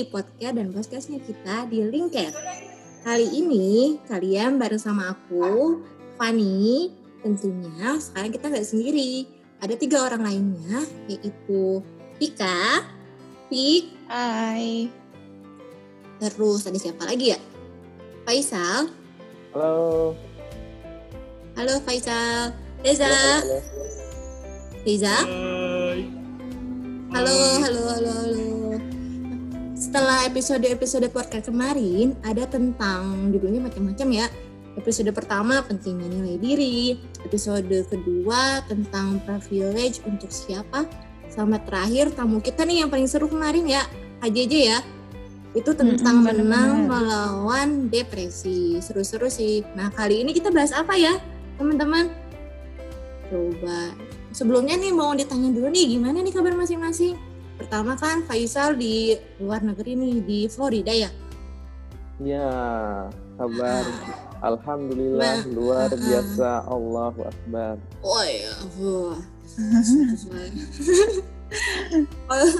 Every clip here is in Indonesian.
di podcast dan podcastnya kita di Linkcare. Kali ini kalian bareng sama aku, Fani. Tentunya sekarang kita nggak sendiri. Ada tiga orang lainnya, yaitu Pika, Pik, Hai. terus ada siapa lagi ya? Faisal. Halo. Halo Faisal. Reza. Halo, halo. Reza. Hai. Halo, halo, halo, halo. Setelah episode-episode podcast kemarin, ada tentang judulnya macam-macam ya. Episode pertama pentingnya nilai diri, episode kedua tentang privilege untuk siapa, sama terakhir tamu kita nih yang paling seru kemarin ya, AJJ ya. Itu tentang Mm-mm, menang melawan depresi. Seru-seru sih. Nah, kali ini kita bahas apa ya, teman-teman? Coba sebelumnya nih mau ditanya dulu nih gimana nih kabar masing-masing? Pertama kan Faisal di luar negeri nih di Florida ya. Ya, kabar Alhamdulillah Nah, luar ah. biasa Allahu Akbar. Oh ya, wah. oh,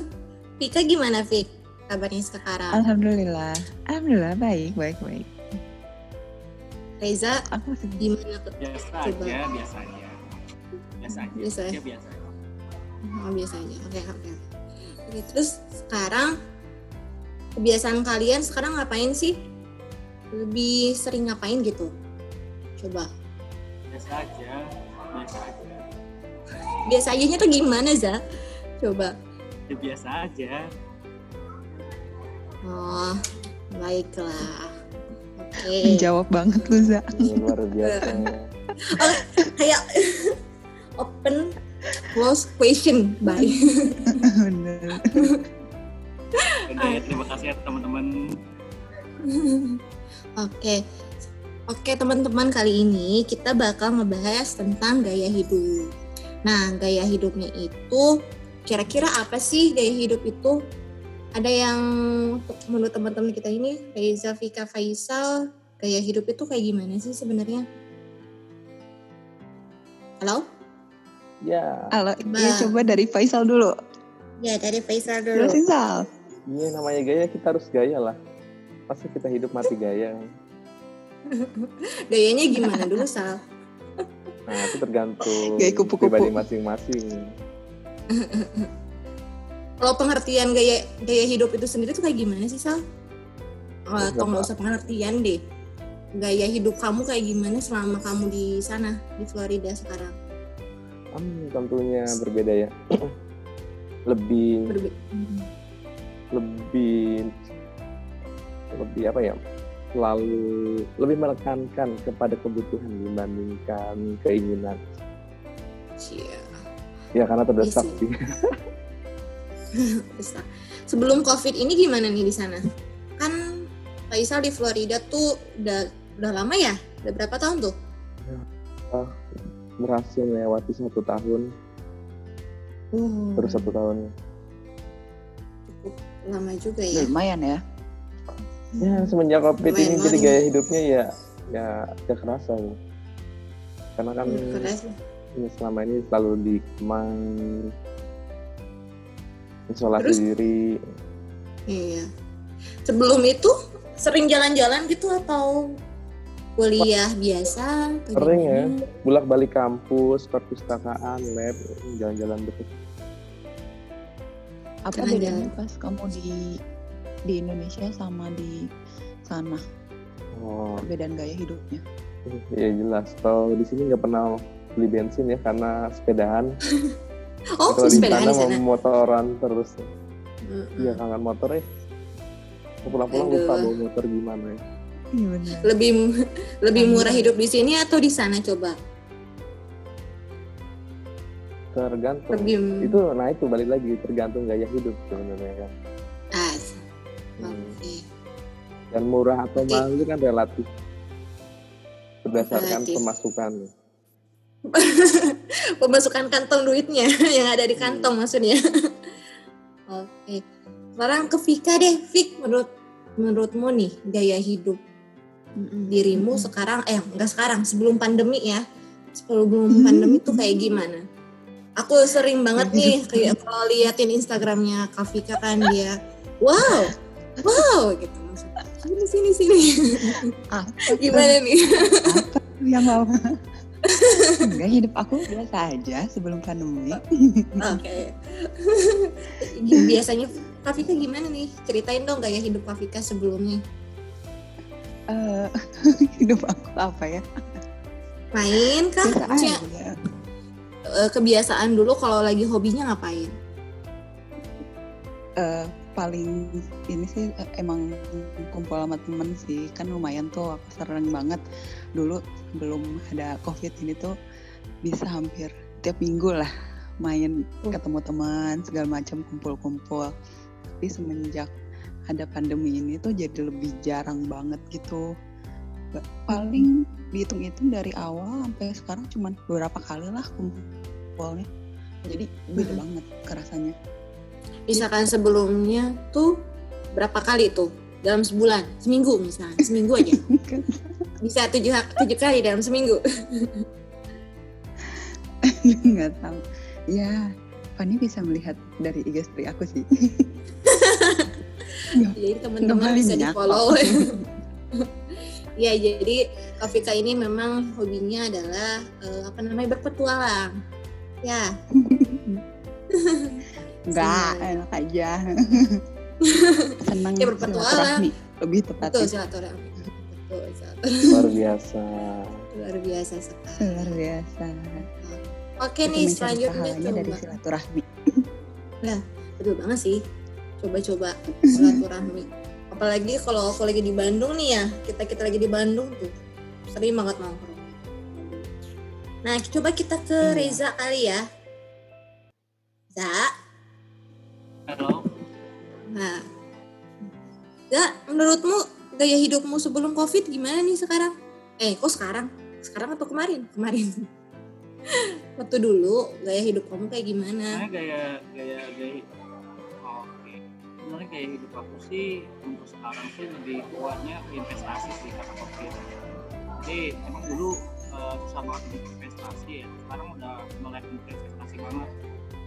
Pika gimana Fik? Kabarnya sekarang? Alhamdulillah. Alhamdulillah baik, baik, baik. Reza Aku masih gimana? Biasa Coba. aja, biasa aja. Biasa aja. Biasa ya? Ya, biasa aja. Oh, biasa aja. Oke, oke. Oke, terus sekarang kebiasaan kalian sekarang ngapain sih? Lebih sering ngapain gitu? Coba. Biasa aja. Biasa aja. Biasa aja tuh gimana, Za? Coba. Ya biasa aja. Oh, baiklah. Oke. menjawab banget lu, Za. Ini luar biasa. Oh, kayak open close question. Bener. Udah ya, terima kasih ya teman-teman. Oke. Oke, teman-teman, kali ini kita bakal ngebahas tentang gaya hidup. Nah, gaya hidupnya itu kira-kira apa sih gaya hidup itu? Ada yang menurut teman-teman kita ini, Reza Fika Faisal, gaya hidup itu kayak gimana sih sebenarnya? Halo? Ya, Halo, Coba. ya coba dari Faisal dulu. Ya, dari Faisal Dulu dulu. Faisal. iya namanya gaya kita harus gaya lah. Pasti kita hidup mati gaya. Gayanya gimana dulu, Sal? Nah, itu tergantung Gaya kupu-kupu. pribadi masing-masing. Kalau pengertian gaya gaya hidup itu sendiri tuh kayak gimana sih, Sal? Atau nggak usah pengertian deh. Gaya hidup kamu kayak gimana selama kamu di sana di Florida sekarang? Hmm, tentunya berbeda ya. lebih Berbe- lebih lebih apa ya? Lalu lebih menekankan kepada kebutuhan dibandingkan keinginan. Cia. Ya karena terdesak Isi. sih. Bisa. Sebelum COVID ini gimana nih di sana? Kan Faisal di Florida tuh udah udah lama ya? Udah berapa tahun tuh? Berhasil melewati satu tahun Uh, terus satu tahun cukup lama juga ya. Lumayan ya. ya semenjak covid ini Lumayan jadi lama. gaya hidupnya ya ya gak kerasa ya. karena kan Keras. ini selama ini selalu di kemang isolasi Terus? diri Iya. Sebelum itu sering jalan-jalan gitu atau kuliah biasa? Sering ya. bolak balik kampus perpustakaan lab jalan-jalan betul Apa Jalan-jalan. bedanya pas kamu di di Indonesia sama di sana? oh Perbedaan gaya hidupnya. ya jelas kalau di sini nggak pernah beli bensin ya karena sepedahan Oh, kalau di sepedaan sana di mau sana. motoran terus. Iya kangen motor ya pulang-pulang lupa bawa motor gimana ya Iya bener. Lebih lebih Hmm. murah hidup di sini atau di sana coba? tergantung Lebih itu nah itu balik lagi tergantung gaya hidup sebenarnya kan As. Hmm. Oke. dan murah atau Oke. mahal itu kan relatif berdasarkan Relatif. pemasukan Pemasukan kantong duitnya yang ada di kantong Hmm. maksudnya. Oke. Sekarang ke Vika deh, Vik menurut menurutmu nih gaya hidup dirimu sekarang eh enggak sekarang sebelum pandemi ya sebelum pandemi tuh kayak gimana Aku sering banget nih kayak kalau liatin Instagramnya Kafika kan dia, wow, wow gitu sini sini sini. Apa Gimana nih? Apa yang lama? Enggak, hidup aku biasa aja sebelum pandemi. Oke. Biasanya Kafika gimana nih? Ceritain dong gaya hidup Kafika sebelumnya. Eh, hidup aku apa ya? Main Maksudnya aja. eh, kebiasaan dulu kalau lagi hobinya ngapain? Eh, paling ini sih emang kumpul sama temen sih kan lumayan tuh aku sering banget dulu belum ada covid ini tuh bisa hampir tiap minggu lah main ketemu teman segala macam kumpul-kumpul tapi semenjak ada pandemi ini tuh jadi lebih jarang banget gitu paling dihitung-hitung dari awal sampai sekarang cuman beberapa kali lah kumpulnya jadi beda Hmm. banget kerasanya Misalkan sebelumnya tuh berapa kali tuh? Dalam sebulan, seminggu misalnya, seminggu aja. Bisa tujuh, tujuh kali dalam seminggu. nggak tahu ya Fanny bisa melihat dari IG aku sih Jadi teman-teman bisa di follow. ya jadi Kafika ini memang hobinya adalah eh, apa namanya berpetualang. Ya, nggak Senang. enak aja senang Ya, berpetualang. lebih betul silaturahmi. Betul, silaturahmi. luar biasa luar biasa sekali. luar biasa Oke Itu nih selanjutnya pahalanya dari silaturahmi Betul banget sih. Coba-coba silaturahmi. Apalagi kalau aku lagi di Bandung nih ya, kita kita lagi di Bandung tuh sering banget nongkrong. Nah, coba kita ke Iya. Reza kali ya. Za, Halo. nah, Za, menurutmu gaya hidupmu sebelum COVID gimana nih sekarang? Eh, kok sekarang? Sekarang atau kemarin? Kemarin. Waktu dulu gaya hidup kamu kayak gimana? Sebenarnya gaya gaya gaya. Sebenarnya gaya hidup aku sih untuk sekarang sih lebih kuatnya investasi sih karena covid. Jadi emang dulu eh, susah banget untuk investasi ya. Sekarang udah mulai investasi banget.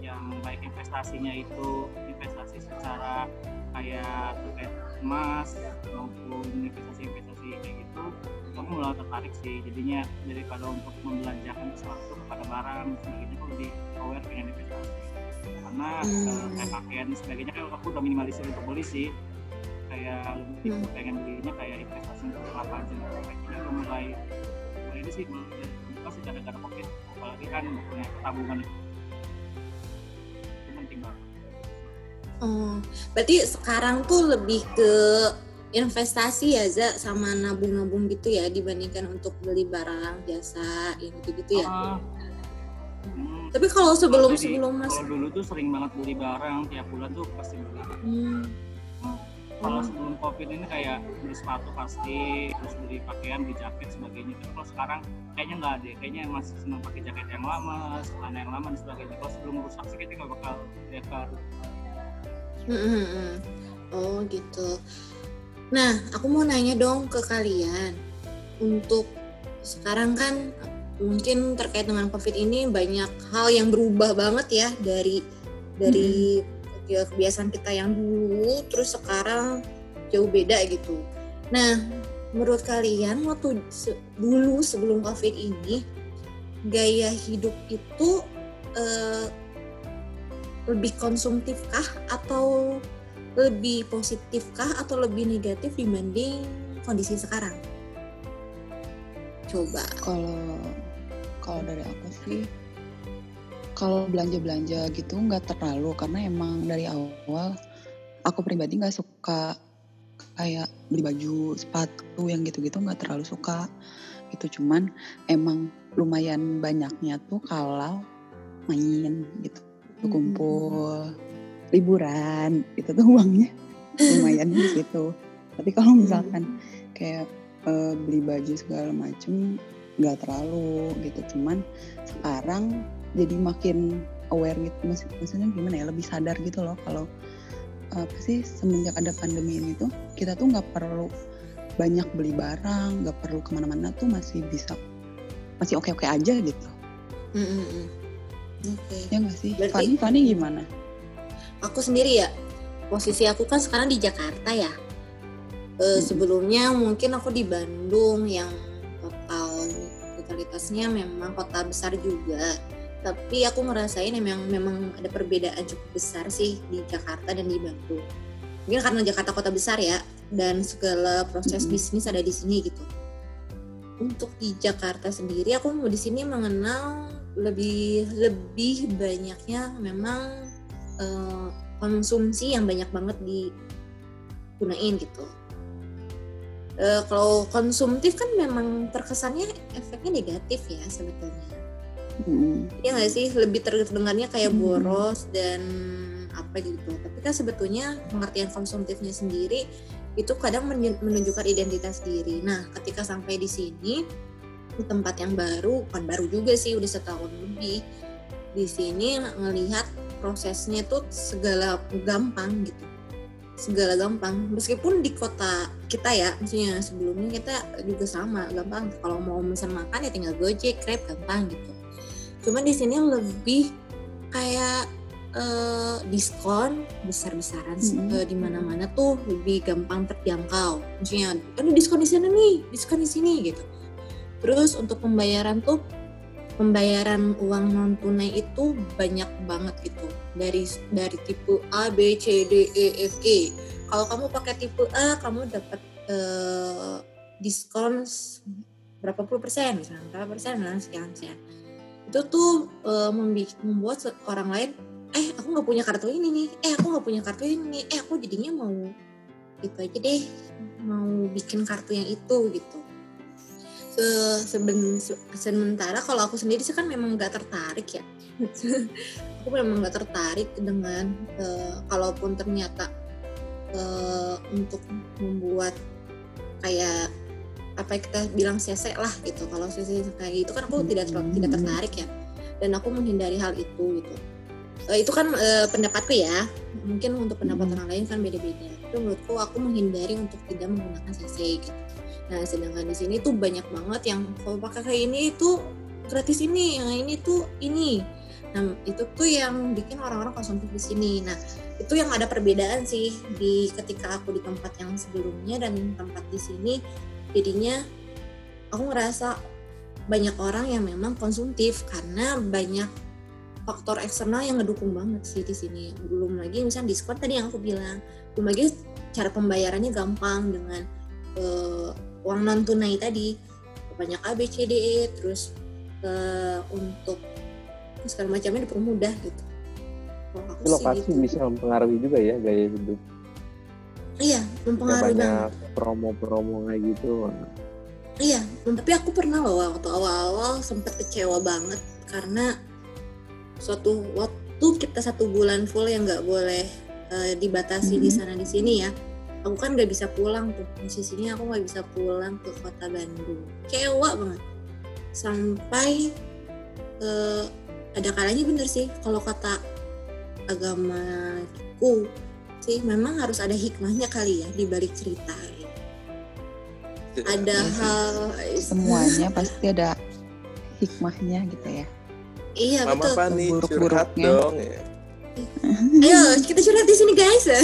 Yang baik investasinya itu investasi secara kayak terkait emas maupun investasi-investasi kayak gitu aku mulai tertarik sih jadinya daripada untuk membelanjakan sesuatu kepada barang sebagainya aku lebih aware dengan investasi karena Hmm. eh, kayak pakaian sebagainya kan aku udah minimalisir untuk beli sih kayak lebih Hmm. pengen belinya kayak investasi untuk apa aja kayaknya udah mulai mulai ini sih mulai buka sih gara-gara covid apalagi kan punya tabungan itu penting banget Oh, berarti sekarang tuh lebih ke investasi ya Za sama nabung-nabung gitu ya dibandingkan untuk beli barang jasa yang gitu-gitu ya. Ah, hmm, Tapi kalau sebelum jadi, sebelum mas, kalau dulu tuh sering banget beli barang tiap bulan tuh pasti beli hmm, kalau Oh. sebelum covid ini kayak beli sepatu pasti terus beli pakaian beli jaket sebagainya. Tapi kalau sekarang kayaknya nggak ada kayaknya masih senang pakai jaket yang lama celana yang lama dan sebagainya. Kalau sebelum rusak sih kayaknya nggak bakal lihat baru hmm, hmm, hmm. oh gitu. Nah, aku mau nanya dong ke kalian. Untuk sekarang kan mungkin terkait dengan covid ini banyak hal yang berubah banget ya dari dari ya, kebiasaan kita yang dulu terus sekarang jauh beda gitu. Nah, menurut kalian waktu se- dulu sebelum covid ini gaya hidup itu eh, lebih konsumtifkah atau lebih positifkah atau lebih negatif dibanding kondisi sekarang? Coba. kalau kalau dari aku sih kalau belanja belanja gitu nggak terlalu karena emang dari awal aku pribadi nggak suka kayak beli baju sepatu yang gitu-gitu nggak terlalu suka gitu. Cuman emang lumayan banyaknya tuh kalau main gitu kumpul liburan itu tuh uangnya lumayan di situ. Tapi kalau misalkan kayak eh, beli baju segala macem nggak terlalu gitu cuman sekarang jadi makin aware gitu Maksud- maksudnya gimana ya lebih sadar gitu loh kalau apa sih semenjak ada pandemi ini tuh kita tuh nggak perlu banyak beli barang nggak perlu ke mana-mana tuh masih bisa masih oke-oke aja gitu Mm, mm, mm. Oke. Ya nggak sih? Berarti- Fani, Fani gimana? Aku sendiri ya. Posisi aku kan sekarang di Jakarta ya. Eh, Mm-mm. sebelumnya mungkin aku di Bandung yang totalitasnya memang kota besar juga. Tapi aku ngerasain memang memang ada perbedaan cukup besar sih di Jakarta dan di Bandung. Mungkin karena Jakarta kota besar ya dan segala proses bisnis ada di sini gitu. Untuk di Jakarta sendiri aku di sini mengenal lebih lebih banyaknya memang eh, konsumsi yang banyak banget digunain gitu. Eh, kalau konsumtif kan memang terkesannya efeknya negatif ya sebetulnya. Mm-mm. Iya nggak sih lebih terdengarnya kayak Hmm. boros dan apa gitu. Tapi kan sebetulnya pengertian konsumtifnya sendiri itu kadang men- menunjukkan identitas diri. Nah, ketika sampai di sini di tempat yang baru, bukan baru juga sih udah setahun lebih di sini ngelihat prosesnya tuh segala gampang gitu segala gampang. Meskipun di kota kita ya maksudnya sebelumnya kita juga sama gampang. Kalau mau pesan makan ya tinggal gojek grab gampang gitu. Cuman di sini lebih kayak eh, diskon besar-besaran Mm-mm. eh, di mana-mana tuh lebih gampang terjangkau. Maksudnya ada diskon di sana nih diskon di sini gitu. Terus untuk pembayaran tuh pembayaran uang non tunai itu banyak banget gitu. Dari dari tipe A B C D E F E kalau kamu pakai tipe A kamu dapat eh, diskon berapa puluh persen misalnya berapa persen nah, sekian sekian. Itu tuh membi- membuat orang lain eh aku nggak punya kartu ini nih. Eh aku nggak punya kartu ini nih. Eh aku jadinya mau itu aja deh mau bikin kartu yang itu gitu Se- seben- se- sementara kalau aku sendiri sih kan memang nggak tertarik ya. Aku memang nggak tertarik dengan eh, kalaupun ternyata eh, untuk membuat kayak apa yang kita bilang CC lah gitu. Kalau CC kayak gitu kan aku tidak terlalu- tidak tertarik ya. Dan aku menghindari hal itu gitu. Eh, itu kan eh, pendapatku ya. Mungkin untuk pendapat Hmm. orang lain kan beda-beda. Tapi menurutku aku menghindari untuk tidak menggunakan CC gitu nah sedangkan di sini tuh banyak banget yang kalau pakai kayak ini itu gratis ini yang ini tuh ini. Nah itu tuh yang bikin orang-orang konsumtif di sini. Nah itu yang ada perbedaan sih di ketika aku di tempat yang sebelumnya dan tempat di sini. Jadinya aku ngerasa banyak orang yang memang konsumtif karena banyak faktor eksternal yang ngedukung banget sih di sini. Belum lagi misalnya diskon tadi yang aku bilang. Belum lagi cara pembayarannya gampang dengan eh, uang non tunai tadi banyak A B C D E terus eh, untuk segala macamnya dipermudah gitu kalau aku sih lokasi gitu. bisa mempengaruhi juga ya gaya hidup. iya mempengaruhi banget banyak promo-promo kayak gitu. Iya, tapi aku pernah loh waktu awal-awal sempet kecewa banget karena suatu waktu kita satu bulan full yang nggak boleh eh, dibatasi di Mhm. sana di sini ya. Aku kan nggak bisa pulang tuh posisinya aku nggak bisa pulang ke kota Bandung. Kecewa banget. Sampai eh, ada kalanya bener sih kalau kata agamaku sih memang harus ada hikmahnya kali ya di balik cerita. Ada sih. hal Semuanya pasti ada hikmahnya gitu ya. Iya Mama betul. Buruk-buruknya. dong. Ya. Ayo kita curhat di sini guys.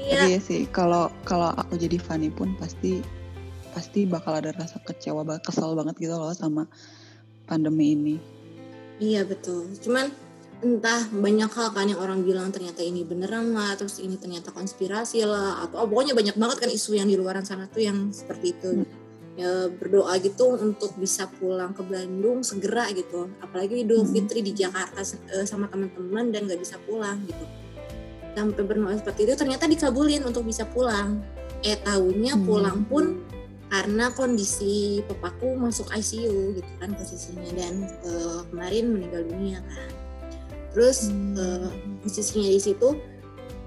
Iya. Tapi ya sih kalau kalau aku jadi Fanny pun pasti pasti bakal ada rasa kecewa banget, kesel banget gitu loh sama pandemi ini. Iya betul. Cuman entah banyak hal kan yang orang bilang ternyata ini beneran lah, terus ini ternyata konspirasi lah, atau oh, pokoknya banyak banget kan isu yang di luaran sana tuh yang seperti itu. Hmm. Ya berdoa gitu untuk bisa pulang ke Bandung segera gitu. Apalagi Idul Hmm. Fitri di Jakarta eh, sama teman-teman dan nggak bisa pulang gitu. Sampai berdoa seperti itu ternyata dikabulin untuk bisa pulang. Eh tahunya Hmm. pulang pun karena kondisi papaku masuk ICU gitu kan posisinya dan eh, kemarin meninggal dunia kan terus Hmm. eh, posisinya di situ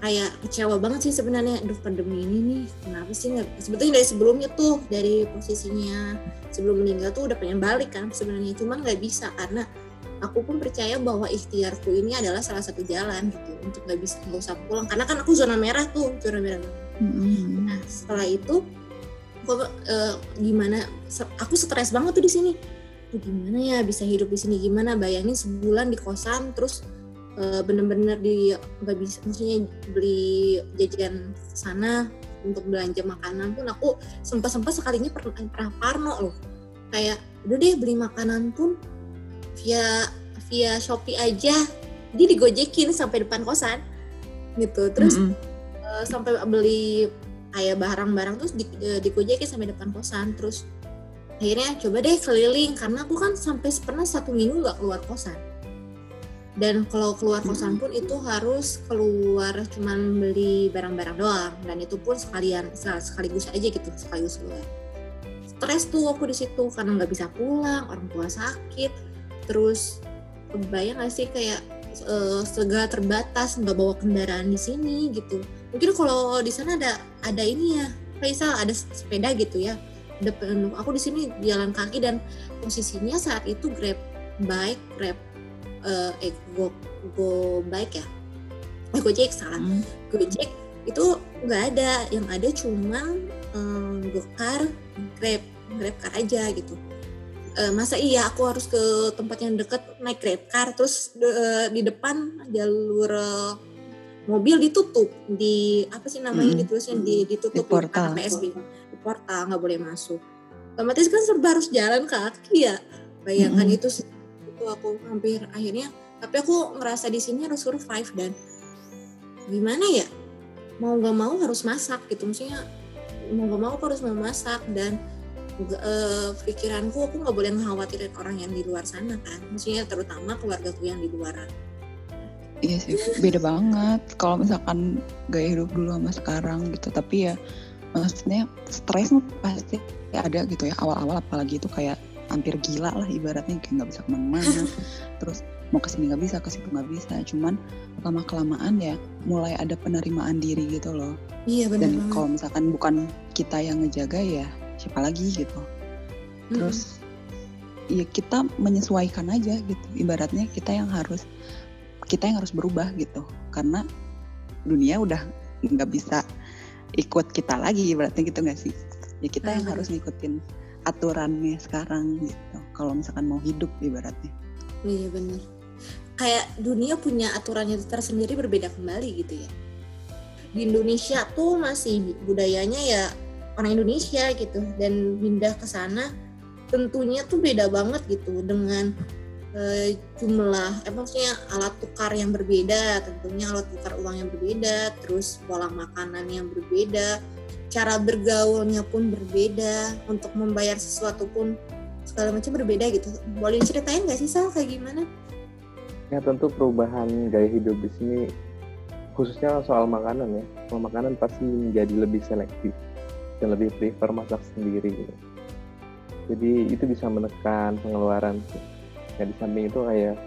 kayak kecewa banget sih sebenarnya aduh pandemi ini nih kenapa sih nggak sebetulnya dari sebelumnya tuh dari posisinya sebelum meninggal tuh udah pengen balik kan sebenarnya cuman nggak bisa karena aku pun percaya bahwa ikhtiarku ini adalah salah satu jalan gitu untuk nggak bisa nggak usah pulang karena kan aku zona merah tuh zona merah Mm-mm. Nah setelah itu aku, eh, gimana? Aku stres banget tuh di sini. gimana ya bisa hidup di sini gimana bayangin sebulan di kosan terus uh, bener-bener di nggak bisa maksudnya beli jajan sana untuk belanja makanan pun aku sempat-sempat sekalinya pernah, pernah parno loh. Kayak udah deh beli makanan pun via via Shopee aja. Dia digojekin sampai depan kosan gitu. Terus mm -hmm. uh, sampai beli kayak barang-barang terus di, uh, digojekin sampai depan kosan. Terus akhirnya coba deh keliling karena aku kan sampai pernah satu minggu nggak keluar kosan dan kalau keluar kosan pun itu harus keluar cuman beli barang-barang doang. Dan itu pun sekalian sekaligus aja gitu sekaligus keluar. Stres tuh aku di situ karena nggak bisa pulang orang tua sakit. Terus kebayang gak sih kayak uh, segala terbatas nggak bawa kendaraan di sini gitu. Mungkin kalau di sana ada ada ini ya Faisal ada sepeda gitu ya. Depan aku di sini jalan kaki dan posisinya saat itu grab bike grab uh, eh go go bike ya? Eh gojek salah. Hmm. gojek itu nggak ada. Yang ada cuma um, gokar grab grab car aja gitu. Uh, masa iya aku harus ke tempat yang deket naik grab car terus de, uh, di depan jalur uh, mobil ditutup di apa sih namanya hmm. ditulisnya? Di ditutup di portal. PSB di portal nggak boleh masuk. Otomatis kan serba harus jalan kaki ya. Bayangkan hmm. itu itu aku hampir akhirnya tapi aku ngerasa di sini harus survive dan gimana ya mau nggak mau harus masak gitu. Maksudnya mau nggak mau aku harus memasak dan uh, pikiranku aku nggak boleh mengkhawatirin orang yang di luar sana kan. Maksudnya terutama keluarga keluargaku yang di luar. Iya sih beda banget. Kalau misalkan gaya hidup dulu sama sekarang gitu. Tapi ya maksudnya stres pasti ada gitu ya awal-awal apalagi itu kayak hampir gila lah ibaratnya kayak nggak bisa ke mana-mana. Terus mau ke sini nggak bisa ke situ nggak bisa. Cuman lama kelamaan ya mulai ada penerimaan diri gitu loh. Iya benar dan kalau misalkan bukan kita yang ngejaga ya siapa lagi gitu. Terus hmm. ya kita menyesuaikan aja gitu. Ibaratnya kita yang harus kita yang harus berubah gitu. Karena dunia udah nggak bisa ikut kita lagi ibaratnya gitu nggak sih? Ya kita yang harus ngikutin aturannya sekarang gitu. Kalau misalkan mau hidup ibaratnya. Iya benar kayak dunia punya aturannya tersendiri berbeda kembali gitu ya. Di Indonesia tuh masih budayanya ya orang Indonesia gitu. Dan pindah ke sana tentunya tuh beda banget gitu dengan e, jumlah eh, maksudnya alat tukar yang berbeda. Tentunya alat tukar uang yang berbeda terus pola makanan yang berbeda cara bergaulnya pun berbeda untuk membayar sesuatu pun segala macam berbeda gitu boleh ceritain nggak sih Sal kayak gimana? Ya tentu perubahan gaya hidup di sini khususnya soal makanan ya soal makanan pasti menjadi lebih selektif dan lebih prefer masak sendiri gitu. jadi itu bisa menekan pengeluaran ya di samping itu kayak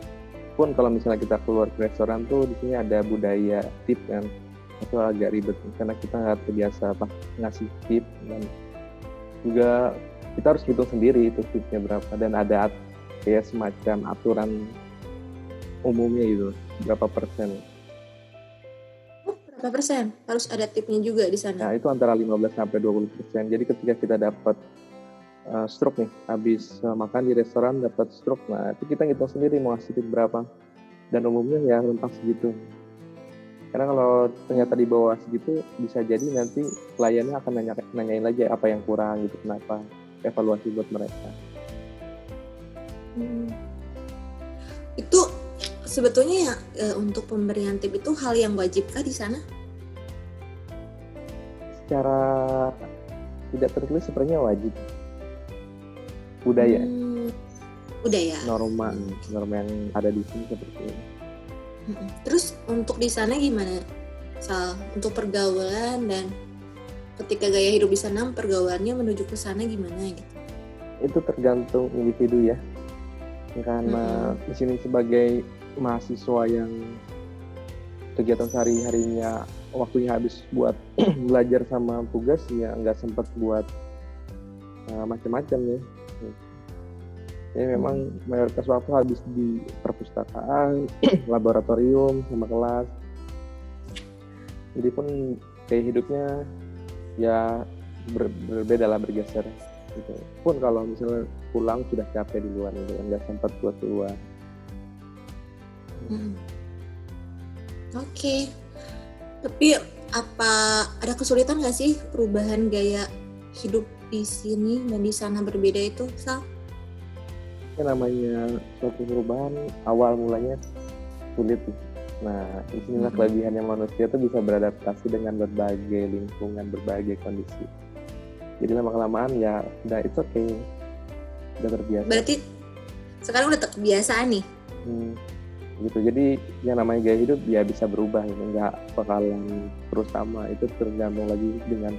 pun kalau misalnya kita keluar ke restoran tuh di sini ada budaya tip kan itu agak ribet karena kita nggak terbiasa apa ngasih tip dan juga kita harus hitung sendiri itu tipnya berapa dan ada kayak semacam aturan umumnya gitu berapa persen. Oh, berapa persen? Harus ada tipnya juga di sana. Nah itu antara 15 sampai 20 persen. Jadi ketika kita dapat uh, stroke nih habis uh, makan di restoran dapat stroke nah itu kita ngitung sendiri mau ngasih tip berapa. Dan umumnya ya rentang segitu karena kalau ternyata di bawah segitu bisa jadi nanti kliennya akan nanya nanyain lagi apa yang kurang gitu kenapa evaluasi buat mereka. Hmm. itu sebetulnya ya e, untuk pemberian tip itu hal yang wajibkah di sana? Secara tidak tertulis sepertinya wajib. Budaya hmm, budaya norma hmm. norma yang ada di sini seperti ini Terus untuk di sana gimana? Sal, untuk pergaulan dan ketika gaya hidup di sana pergaulannya menuju ke sana gimana gitu? Itu tergantung individu ya. Karena mm-hmm. di sini sebagai mahasiswa yang kegiatan sehari-harinya waktunya habis buat belajar sama tugas ya nggak sempat buat uh, macam-macam ya jadi memang mayoritas waktu habis di perpustakaan, laboratorium, sama kelas. Jadi pun kayak hidupnya ya ber, berbeda lah bergeser. gitu. Pun kalau misalnya pulang sudah capek di luar gitu kan nggak sempat buat keluar. Hmm. Oke. Tapi apa ada kesulitan nggak sih perubahan gaya hidup di sini dan di sana berbeda itu, Sal? Yang namanya suatu perubahan awal mulanya sulit. Nah, di sinilah Mhm. kelebihannya manusia tuh bisa beradaptasi dengan berbagai lingkungan, berbagai kondisi. Jadi lama kelamaan ya udah it's okay, udah terbiasa. Berarti sekarang udah kebiasaan nih. Hmm, gitu. Jadi yang namanya gaya hidup ya bisa berubah, gitu. nggak bakalan terus sama. Itu tergantung lagi dengan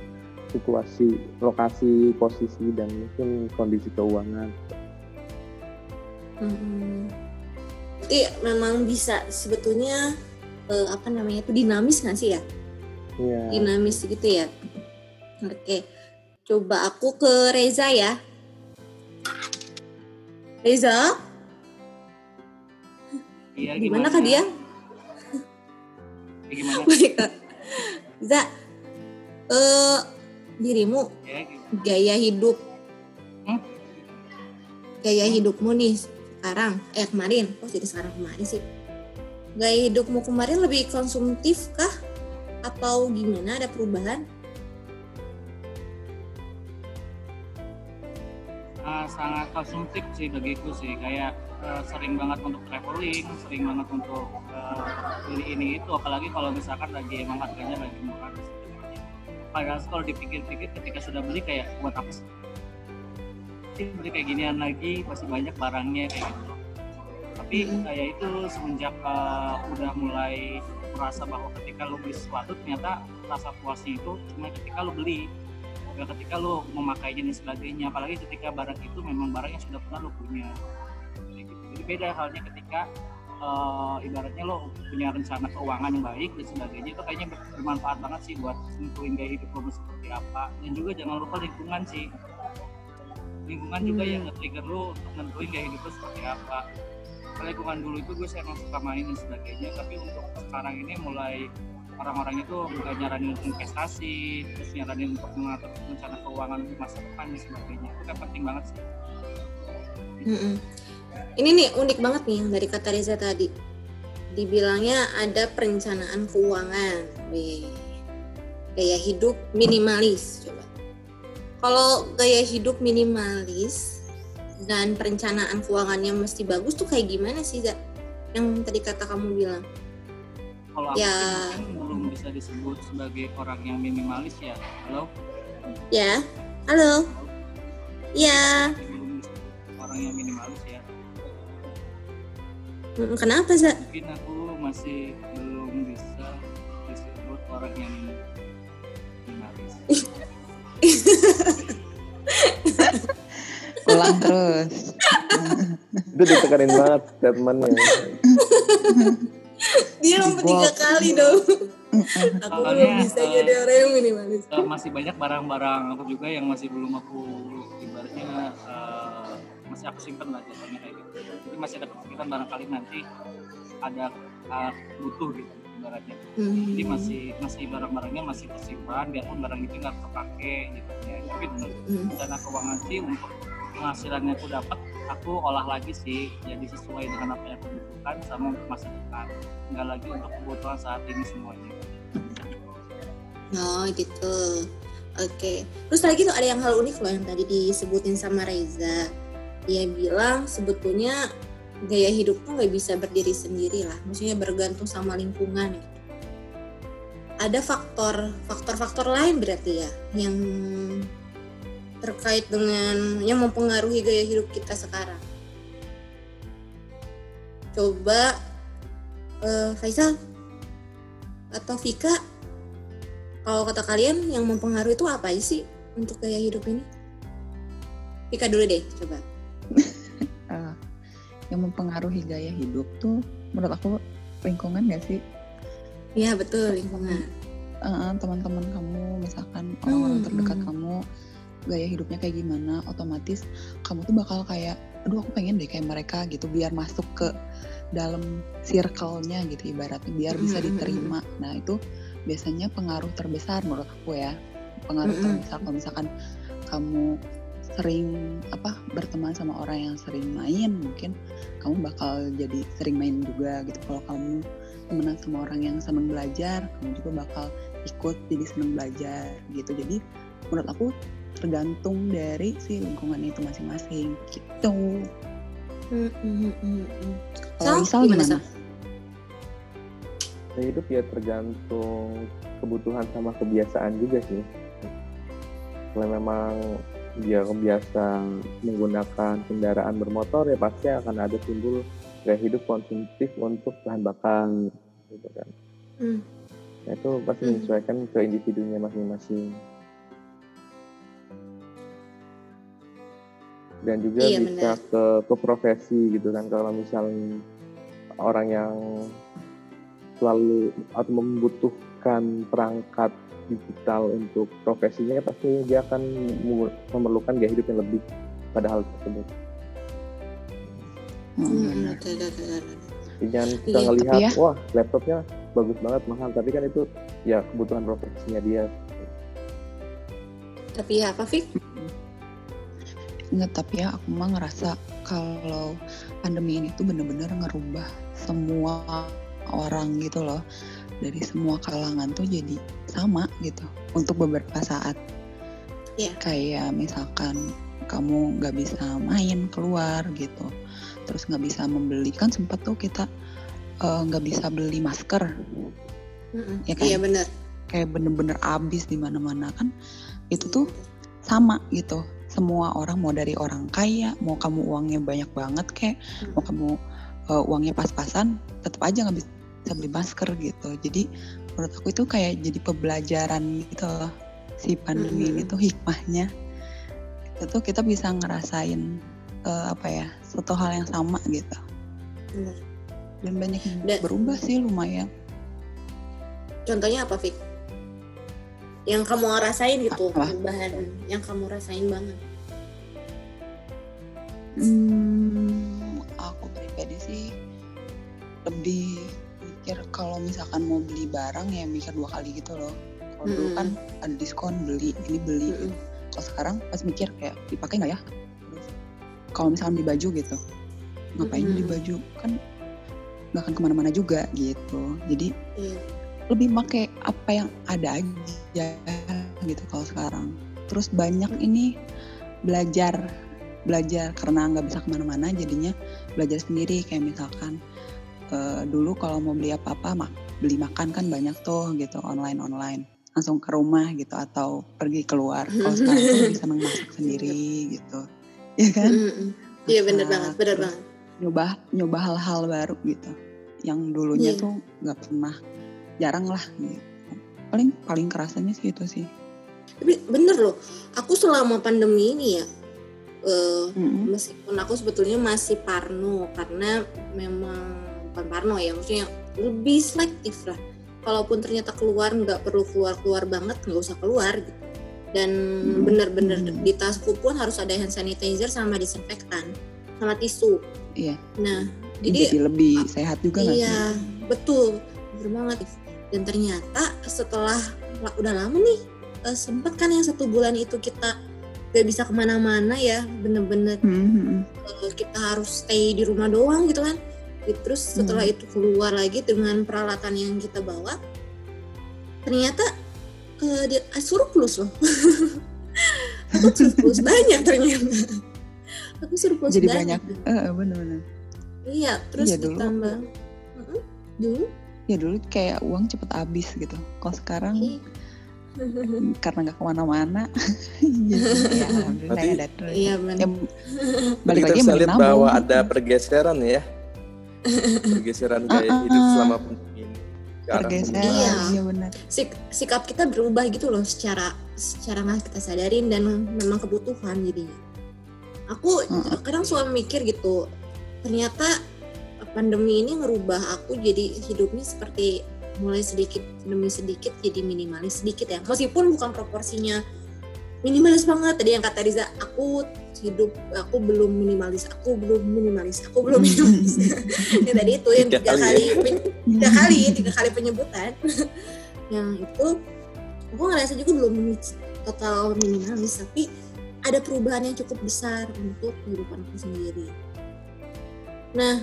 situasi, lokasi, posisi dan mungkin kondisi keuangan. Hmm. Jadi memang bisa sebetulnya eh, apa namanya itu dinamis nggak sih ya? Iya. Dinamis gitu ya. Oke. Coba aku ke Reza ya. Reza, Iya gimana kah dia? Ya, gimana? Baik, Kak. Za, eh dirimu Ya, gaya hidup Hmm? gaya hidupmu nih sekarang eh kemarin. Kok jadi sekarang kemarin sih. Gaya hidupmu kemarin lebih konsumtif kah? Atau gimana? Ada perubahan? Ah, sangat konsumtif sih bagiku sih. Kayak eh, sering banget untuk traveling sering banget untuk eh, beli ini itu. Apalagi kalau misalkan lagi emang harganya lagi murah padahal kalau dipikir-pikir ketika sudah beli kayak buat apa sih beli kayak ginian lagi masih banyak barangnya kayak gitu. Tapi Mhm. kayak itu semenjak eh, udah mulai merasa bahwa ketika lo beli sesuatu ternyata rasa puasnya itu cuma ketika lo beli ya ketika lo memakainya dan sebagainya. Apalagi ketika barang itu memang barang yang sudah pernah lo punya. Gitu. jadi beda halnya ketika eh, ibaratnya lo punya rencana keuangan yang baik dan sebagainya itu kayaknya ber- bermanfaat banget sih buat nentuin gaya hidup lo seperti apa. Dan juga jangan lupa lingkungan sih lingkungan juga Hmm. yang nge-trigger lo untuk nentuin gaya hidup lo seperti apa lingkungan dulu itu gue emang suka main dan sebagainya tapi untuk sekarang ini mulai orang-orang itu nggak nyaranin untuk investasi terus nyaranin untuk mengatur rencana keuangan untuk masa depan dan sebagainya itu kan penting banget sih Mm-mm. ini nih unik banget nih yang dari kata Reza tadi dibilangnya ada perencanaan keuangan Wih. gaya hidup minimalis coba kalau gaya hidup minimalis dan perencanaan keuangannya mesti bagus tuh kayak gimana sih Za? yang tadi kata kamu bilang. Kalau aku Ya. mungkin belum bisa disebut sebagai orang yang minimalis ya. Halo? Ya. Halo? Ya. Belum disebut orang yang minimalis ya. Kenapa Za? mungkin aku masih belum bisa disebut orang yang minimalis Ulang terus. Itu ditekanin banget statementnya. dia sampai tiga kali dong. Aku Soalnya, belum bisa eh, jadi orang yang minimalis Eh, masih banyak barang-barang aku juga yang masih belum aku ibaratnya eh, masih aku simpen lah jatuhnya kayak gitu. Jadi masih ada kepikiran barangkali nanti ada eh, butuh gitu ibaratnya jadi Hmm. masih masih barang-barangnya masih tersimpan biarpun barang itu nggak terpakai gitu ya tapi Hmm. dana keuangan sih untuk penghasilannya aku dapat aku olah lagi sih jadi sesuai dengan apa yang aku butuhkan sama untuk masa depan nggak lagi untuk kebutuhan saat ini semuanya Oh gitu. Oke. Terus lagi tuh ada yang hal unik loh yang tadi disebutin sama Reza. Dia bilang sebetulnya gaya hidup tuh nggak bisa berdiri sendiri lah. Maksudnya bergantung sama lingkungan gitu. Ada faktor faktor-faktor lain berarti ya yang terkait dengan yang mempengaruhi gaya hidup kita sekarang. Coba eh, Faisal atau Vika kalau kata kalian yang mempengaruhi itu apa sih untuk gaya hidup ini? Vika dulu deh, coba. Yang mempengaruhi gaya hidup tuh menurut aku lingkungan gak sih? Iya betul lingkungan. Eh, teman-teman kamu misalkan orang-orang Hmm, terdekat hmm. kamu gaya hidupnya kayak gimana otomatis kamu tuh bakal kayak aduh aku pengen deh kayak mereka gitu biar masuk ke dalam circle-nya gitu ibaratnya biar bisa Hmm, hmm, diterima nah itu biasanya pengaruh terbesar menurut aku ya pengaruh Hmm, hmm. terbesar kalau misalkan kamu sering apa berteman sama orang yang sering main mungkin kamu bakal jadi sering main juga gitu kalau kamu temenan sama orang yang seneng belajar kamu juga bakal ikut jadi seneng belajar gitu jadi menurut aku tergantung dari si lingkungan itu masing-masing gitu hmm, hmm, hmm. kalau Sal, Isal gimana, gimana? Hidup ya tergantung kebutuhan sama kebiasaan juga sih. Kalau memang dia kebiasa menggunakan kendaraan bermotor ya pasti akan ada timbul gaya hidup konsumtif untuk bahan bakar gitu kan. Hmm. Nah, itu pasti Hmm. menyesuaikan ke individunya masing-masing. Dan juga Iya, bisa ke ke profesi gitu kan kalau misalnya orang yang selalu atau membutuhkan perangkat digital untuk profesinya pasti dia akan memerlukan gaya hidup yang lebih pada hal tersebut. Hmm, Hmm, Jangan kita Iya, ngelihat tapi ya- wah laptopnya bagus banget mahal tapi kan itu ya kebutuhan profesinya dia. Tapi ya apa, Fik? Nggak, tapi ya aku mah ngerasa kalau pandemi ini tuh bener-bener ngerubah semua orang gitu loh. Dari semua kalangan tuh jadi sama gitu untuk beberapa saat. Iya. Kayak misalkan kamu nggak bisa main keluar gitu. Terus nggak bisa membeli kan sempat tuh kita eh, nggak bisa beli masker Mm-mm. Ya kan? Iya benar. kayak bener-bener abis di mana-mana kan itu tuh sama gitu semua orang mau dari orang kaya mau kamu uangnya banyak banget kayak mau kamu uh, uangnya pas-pasan tetap aja nggak bisa beli masker gitu jadi menurut aku itu kayak jadi pembelajaran gitu loh si pandemi ini Mhm. tuh hikmahnya itu kita bisa ngerasain uh, apa ya satu hal yang sama gitu Benar. dan banyak yang Dan- berubah sih lumayan Contohnya apa, Fik? Yang kamu rasain gitu, Apa? perubahan yang kamu rasain banget. Hmm, aku pribadi sih lebih mikir kalau misalkan mau beli barang ya mikir dua kali gitu loh. Kalau dulu kan ada diskon beli, ini beli. Mm-mm. Kalau sekarang pas mikir kayak dipakai nggak ya? Kalau misalkan beli baju gitu, ngapain beli Mm-mm. baju kan nggak akan ke mana-mana juga gitu. Jadi Iya. lebih pakai apa yang ada aja gitu kalau sekarang. Terus banyak ini belajar belajar karena nggak bisa ke mana-mana jadinya belajar sendiri kayak misalkan eh, dulu kalau mau beli apa-apa mak beli makan kan banyak tuh gitu online online langsung ke rumah gitu atau pergi keluar kalau sekarang tuh bisa masak sendiri gitu ya kan. Iya benar banget, benar banget. nyoba nyoba hal-hal baru gitu yang dulunya Iya. tuh nggak pernah jarang lah gitu paling paling kerasanya sih itu sih Tapi bener loh, aku selama pandemi ini ya, eh, Mm-mm. meskipun aku sebetulnya masih parno karena memang bukan parno ya, maksudnya lebih selektif lah. Kalaupun ternyata keluar nggak perlu keluar keluar banget, nggak usah keluar gitu. Dan Hmm. bener-bener Hmm. di tasku pun harus ada hand sanitizer sama disinfektan, sama tisu. Iya. Nah, jadi, jadi lebih sehat juga nggak sih Iya, betul, bener banget. Dan ternyata setelah la- udah lama nih, eh, sempet kan yang satu bulan itu kita gak bisa ke mana-mana ya, bener-bener Hmm, hmm, eh, kita harus stay di rumah doang gitu kan. Gitu, Terus setelah Hmm. itu keluar lagi dengan peralatan yang kita bawa, ternyata eh, dia ah, surplus loh. Aku surplus banyak ternyata. Aku surplus Jadi banyak. Eh, bener-bener Iya, terus Iya, dulu. ditambah. Mm-mm, dulu ya dulu kayak uang cepet habis gitu kalau sekarang Iya. karena nggak ke mana-mana ya Berarti- ya terus. Iya benar. ya, balik kita lagi bisa mending lihat bahwa ada pergeseran ya pergeseran gaya Uh-uh. hidup selama pandemi ini pergeseran Iya. iya benar Sik- sikap kita berubah gitu loh secara secara nggak kita sadarin dan memang kebutuhan jadinya. Aku Mm-mm. kadang suka mikir gitu, ternyata pandemi ini ngerubah aku jadi hidupnya seperti mulai sedikit demi sedikit jadi minimalis sedikit ya. Meskipun bukan proporsinya minimalis banget tadi yang kata Riza, aku hidup aku belum minimalis, aku belum minimalis, aku belum minimalis. yang tadi itu yang Tiga tiga kali ya. tiga kali tiga kali penyebutan yang itu aku ngerasa juga belum total minimalis tapi ada perubahan yang cukup besar untuk kehidupan aku sendiri. Nah,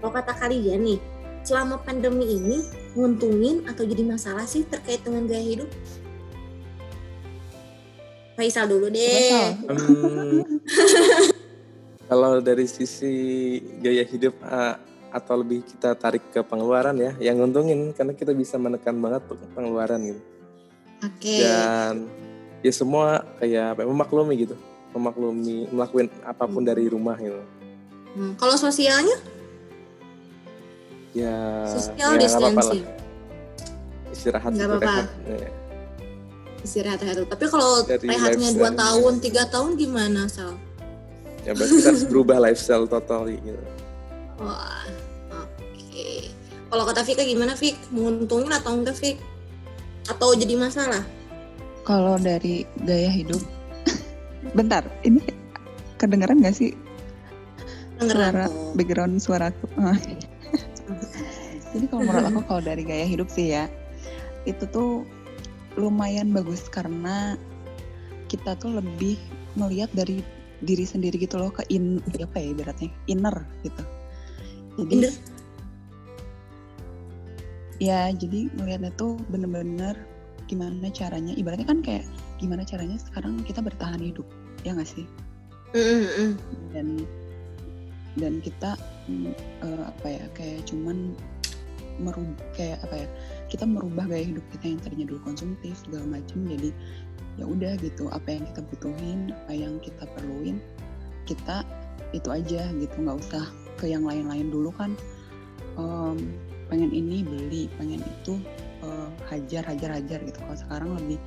kalau kata kalian nih, selama pandemi ini nguntungin atau jadi masalah sih terkait dengan gaya hidup? Faisal dulu deh. Hmm, kalau dari sisi gaya hidup uh, atau lebih kita tarik ke pengeluaran ya, yang nguntungin karena kita bisa menekan banget pengeluaran gitu. Oke. Dan ya semua kayak ya, memaklumi gitu, memaklumi melakukan apa pun Hmm. dari rumah gitu. Hmm, kalau sosialnya? Ya, Social ya lah. distancing. Istirahat gitu, apa-apa. rehat. Ya. Istirahat rehat. Tapi kalau Dari rehatnya. 2 tahun, tiga tahun gimana, Sal? ya berarti kita harus berubah lifestyle total gitu. Wah, oke. Kalau kata Vika gimana, Vik? Menguntungin atau enggak, Vik? Atau jadi masalah? Kalau dari gaya hidup, bentar, ini kedengeran gak sih Dengeran suara kok. background suaraku? Ah. Jadi kalau menurut aku kalau dari gaya hidup sih ya, itu tuh lumayan bagus karena kita tuh lebih melihat dari diri sendiri gitu loh ke in apa ya ibaratnya inner gitu. Jadi Inner? ya jadi melihatnya tuh bener-bener gimana caranya ibaratnya kan kayak gimana caranya sekarang kita bertahan hidup ya nggak sih dan dan kita eh, apa ya kayak cuman merubah kayak apa ya kita merubah gaya hidup kita yang tadinya dulu konsumtif segala macam jadi ya udah gitu apa yang kita butuhin apa yang kita perluin kita itu aja gitu nggak usah ke yang lain-lain dulu kan. Em, pengen ini beli pengen itu eh, hajar hajar hajar gitu. Kalau sekarang lebih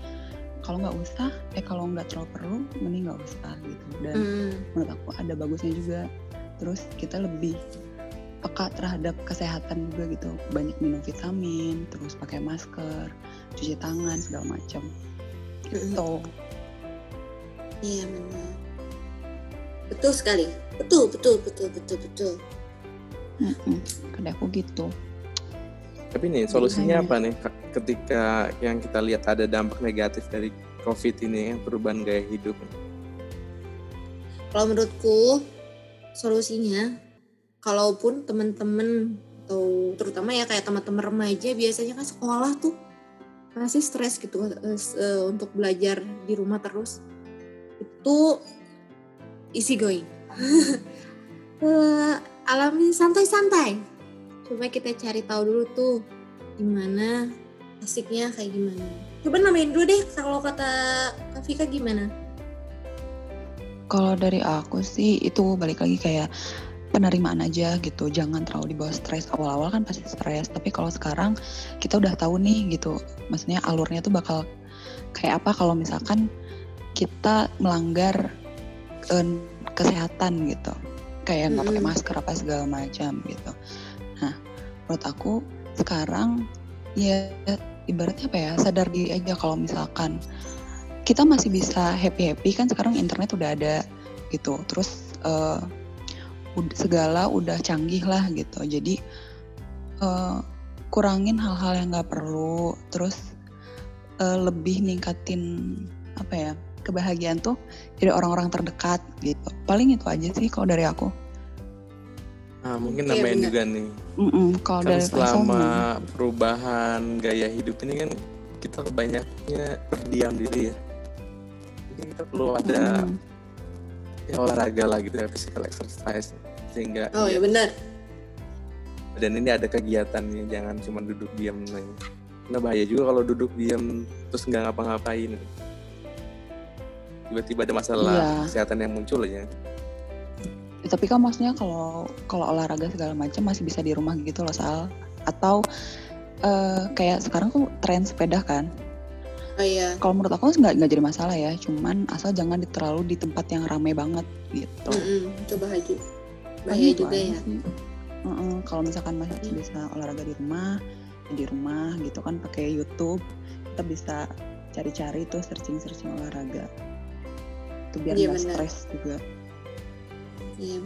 kalau nggak usah eh kalau nggak terlalu perlu mending nggak usah gitu. Dan Mm. menurut aku ada bagusnya juga. Terus kita lebih peka terhadap kesehatan juga gitu banyak minum vitamin terus pakai masker cuci tangan segala macam gitu Iya benar. Betul sekali. Betul, betul, betul, betul, betul. Mm-mm. Kada aku gitu Tapi nih solusinya Makanya. apa nih ketika yang kita lihat ada dampak negatif dari COVID ini yang perubahan gaya hidup? Kalau menurutku solusinya, kalaupun teman-teman atau terutama ya kayak teman-teman remaja biasanya kan sekolah tuh masih stres gitu eh, eh, untuk belajar di rumah terus itu easy going. Eh, alami santai-santai. Coba kita cari tahu dulu tuh gimana asiknya kayak gimana. Coba namain dulu deh kalau kata Kak Vika gimana? Kalau dari aku sih itu balik lagi kayak penerimaan aja gitu. Jangan terlalu dibawa stres. Awal-awal kan pasti stres tapi kalau sekarang kita udah tahu nih gitu maksudnya alurnya tuh bakal kayak apa kalau misalkan kita melanggar eh, kesehatan gitu. Kayak nggak pakai Mm-mm. masker apa segala macam gitu. Nah menurut aku sekarang ya ibaratnya apa ya sadar diri aja kalau misalkan kita masih bisa happy happy kan sekarang internet udah ada gitu. Terus ud- segala udah canggih lah gitu jadi eh, kurangin hal-hal yang nggak perlu terus eh, lebih ningkatin apa ya kebahagiaan tuh dari orang-orang terdekat gitu paling itu aja sih kalau dari aku Nah, mungkin nambahin benar. juga nih. Mm-mm, kalau Kan dari selama gimana? perubahan gaya hidup ini kan kita banyaknya berdiam diri ya. Mungkin kita perlu ada Mm-mm. ya, olahraga lah gitu ya, physical exercise sehingga oh ya benar dan ini ada kegiatannya jangan cuma duduk diam nih. Karena bahaya juga kalau duduk diam terus nggak ngapa-ngapain. Tiba-tiba ada masalah Iya. kesehatan yang muncul ya. Ya, tapi kan maksudnya kalau kalau olahraga segala macam masih bisa di rumah gitu loh Sal atau eh, kayak sekarang tuh tren sepeda kan oh iya kalau menurut aku nggak nggak jadi masalah ya cuman asal jangan terlalu di tempat yang ramai banget gitu Mm-mm, coba haji Paling bahaya itu juga ya sih. Heeh, kalau misalkan masih Hmm. bisa olahraga di rumah ya di rumah gitu kan pakai YouTube kita bisa cari-cari tuh searching-searching olahraga itu biar Iya, nggak benar. stres juga iya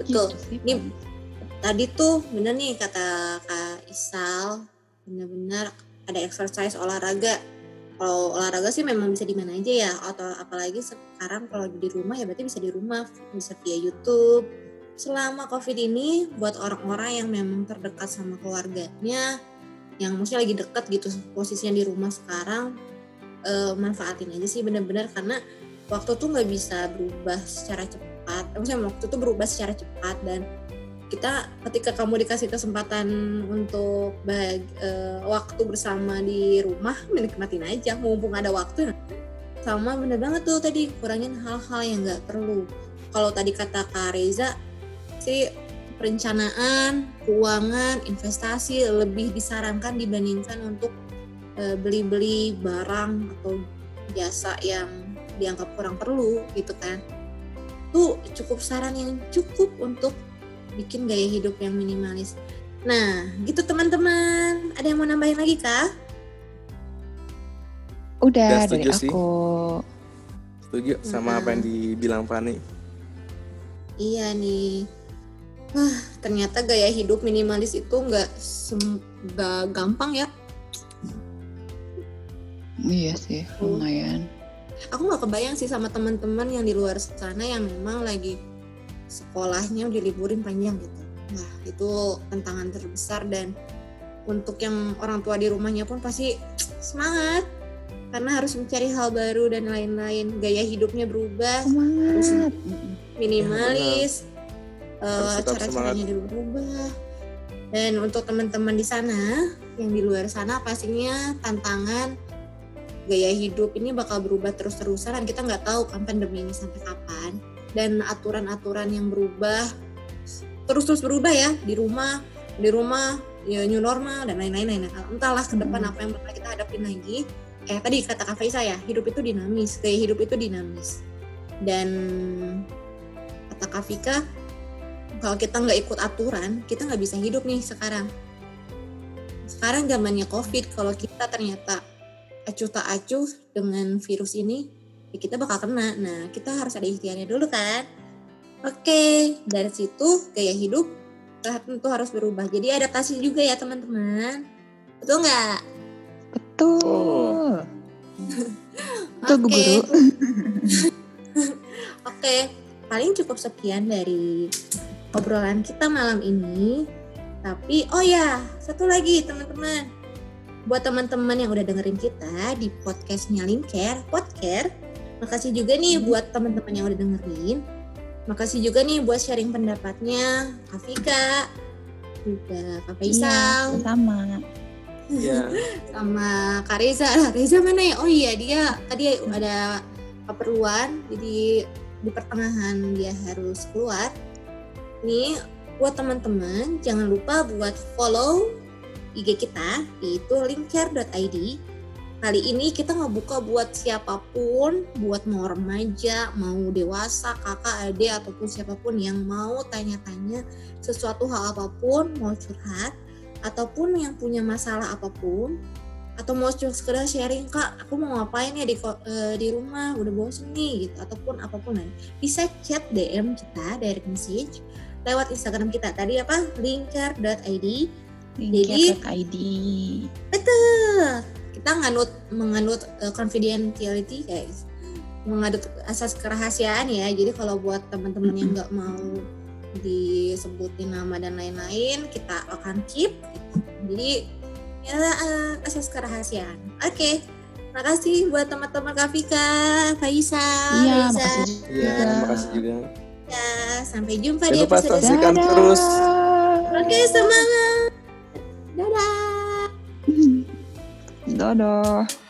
betul Gitu sih, Ini- paling. tadi tuh bener nih kata Kak Isal bener-bener ada exercise olahraga kalau olahraga sih memang bisa di mana aja ya atau apalagi sekarang kalau di rumah ya berarti bisa di rumah bisa via YouTube selama covid ini buat orang-orang yang memang terdekat sama keluarganya yang mesti lagi deket gitu posisinya di rumah sekarang eh, manfaatin aja sih bener-bener. Karena waktu tuh nggak bisa berubah secara cepat maksudnya waktu tuh berubah secara cepat. Dan kita ketika kamu dikasih kesempatan untuk bag, uh, waktu bersama di rumah menikmatin aja mumpung ada waktu sama bener banget tuh tadi kurangin hal-hal yang nggak perlu. Kalau tadi kata Kak Reza sih perencanaan keuangan investasi lebih disarankan dibandingkan untuk uh, beli-beli barang atau jasa yang dianggap kurang perlu gitu kan tuh cukup saran yang cukup untuk bikin gaya hidup yang minimalis. Nah, gitu teman-teman. Ada yang mau nambahin lagi kah? Udah, Udah dari sih. aku. Setuju sama apa yang dibilang Fani. Iya nih. Wah, ternyata gaya hidup minimalis itu nggak gampang ya. Iya sih, lumayan. Aku nggak kebayang sih sama teman-teman yang di luar sana yang memang lagi sekolahnya diliburin panjang gitu. Nah, itu tantangan terbesar dan untuk yang orang tua di rumahnya pun pasti semangat karena harus mencari hal baru dan lain-lain. Gaya hidupnya berubah, Semangat. Minimalis, eh, Harus tetap cara-caranya juga berubah. Dan untuk teman-teman di sana, yang di luar sana pastinya tantangan gaya hidup ini bakal berubah terus-terusan dan kita nggak tahu kan pandemi ini sampai kapan. Dan aturan-aturan yang berubah terus-terus berubah ya di rumah di rumah ya new normal dan lain-lain entahlah ke depan Hmm. apa yang bakal kita hadapin lagi. Eh tadi kata Kak Faisa ya hidup itu dinamis gaya hidup itu dinamis. Dan kata Kak Fika kalau kita nggak ikut aturan kita nggak bisa hidup nih sekarang. Sekarang zamannya covid kalau kita ternyata acuh tak acuh dengan virus ini ya kita bakal kena. Nah kita harus ada ikhtiarnya dulu kan? Oke dari situ gaya hidup tentu harus berubah. Jadi adaptasi juga ya teman-teman. Betul nggak? Betul. Betul, Bu Oke. Guru. Oke, paling cukup sekian dari obrolan kita malam ini. Tapi, oh ya, satu lagi teman-teman. Buat teman-teman yang udah dengerin kita di podcastnya Linker, Podcast. Makasih juga nih buat teman-teman yang udah dengerin. Makasih juga nih buat sharing pendapatnya Kak Vika, juga Kak Iya, Faisal, sama. Ya, sama Kak Reza. Lah, Reza mana ya? Oh iya, dia tadi ada keperluan, jadi di pertengahan dia harus keluar. Nih, buat teman-teman, jangan lupa buat follow IG kita, yaitu linker.id. Kali ini kita ngebuka buat siapa pun, buat mau remaja, mau dewasa, kakak, adik, ataupun siapa pun yang mau tanya-tanya sesuatu hal apa pun, mau curhat, ataupun yang punya masalah apa pun atau mau cuma sekedar sharing kak aku mau ngapain ya di eh, di rumah udah bosen nih gitu ataupun apa pun bisa chat DM kita direct message lewat Instagram kita. Tadi apa? Linker.id Jadi- betul. Kita nganut menganut eh, confidentiality guys. Mengadut asas kerahasiaan ya. Jadi kalau buat teman-teman yang nggak mau disebutin nama dan lain-lain kita akan keep. Jadi ya eh, asas kerahasiaan. Oke. Makasih buat teman-teman Kak Vika, Faisa, Iya, makasih juga. iya, terima kasih juga. Ya, sampai jumpa Jangan di lupa episode saksikan Dadah. terus. Oke, semangat. Dadah. Dadah.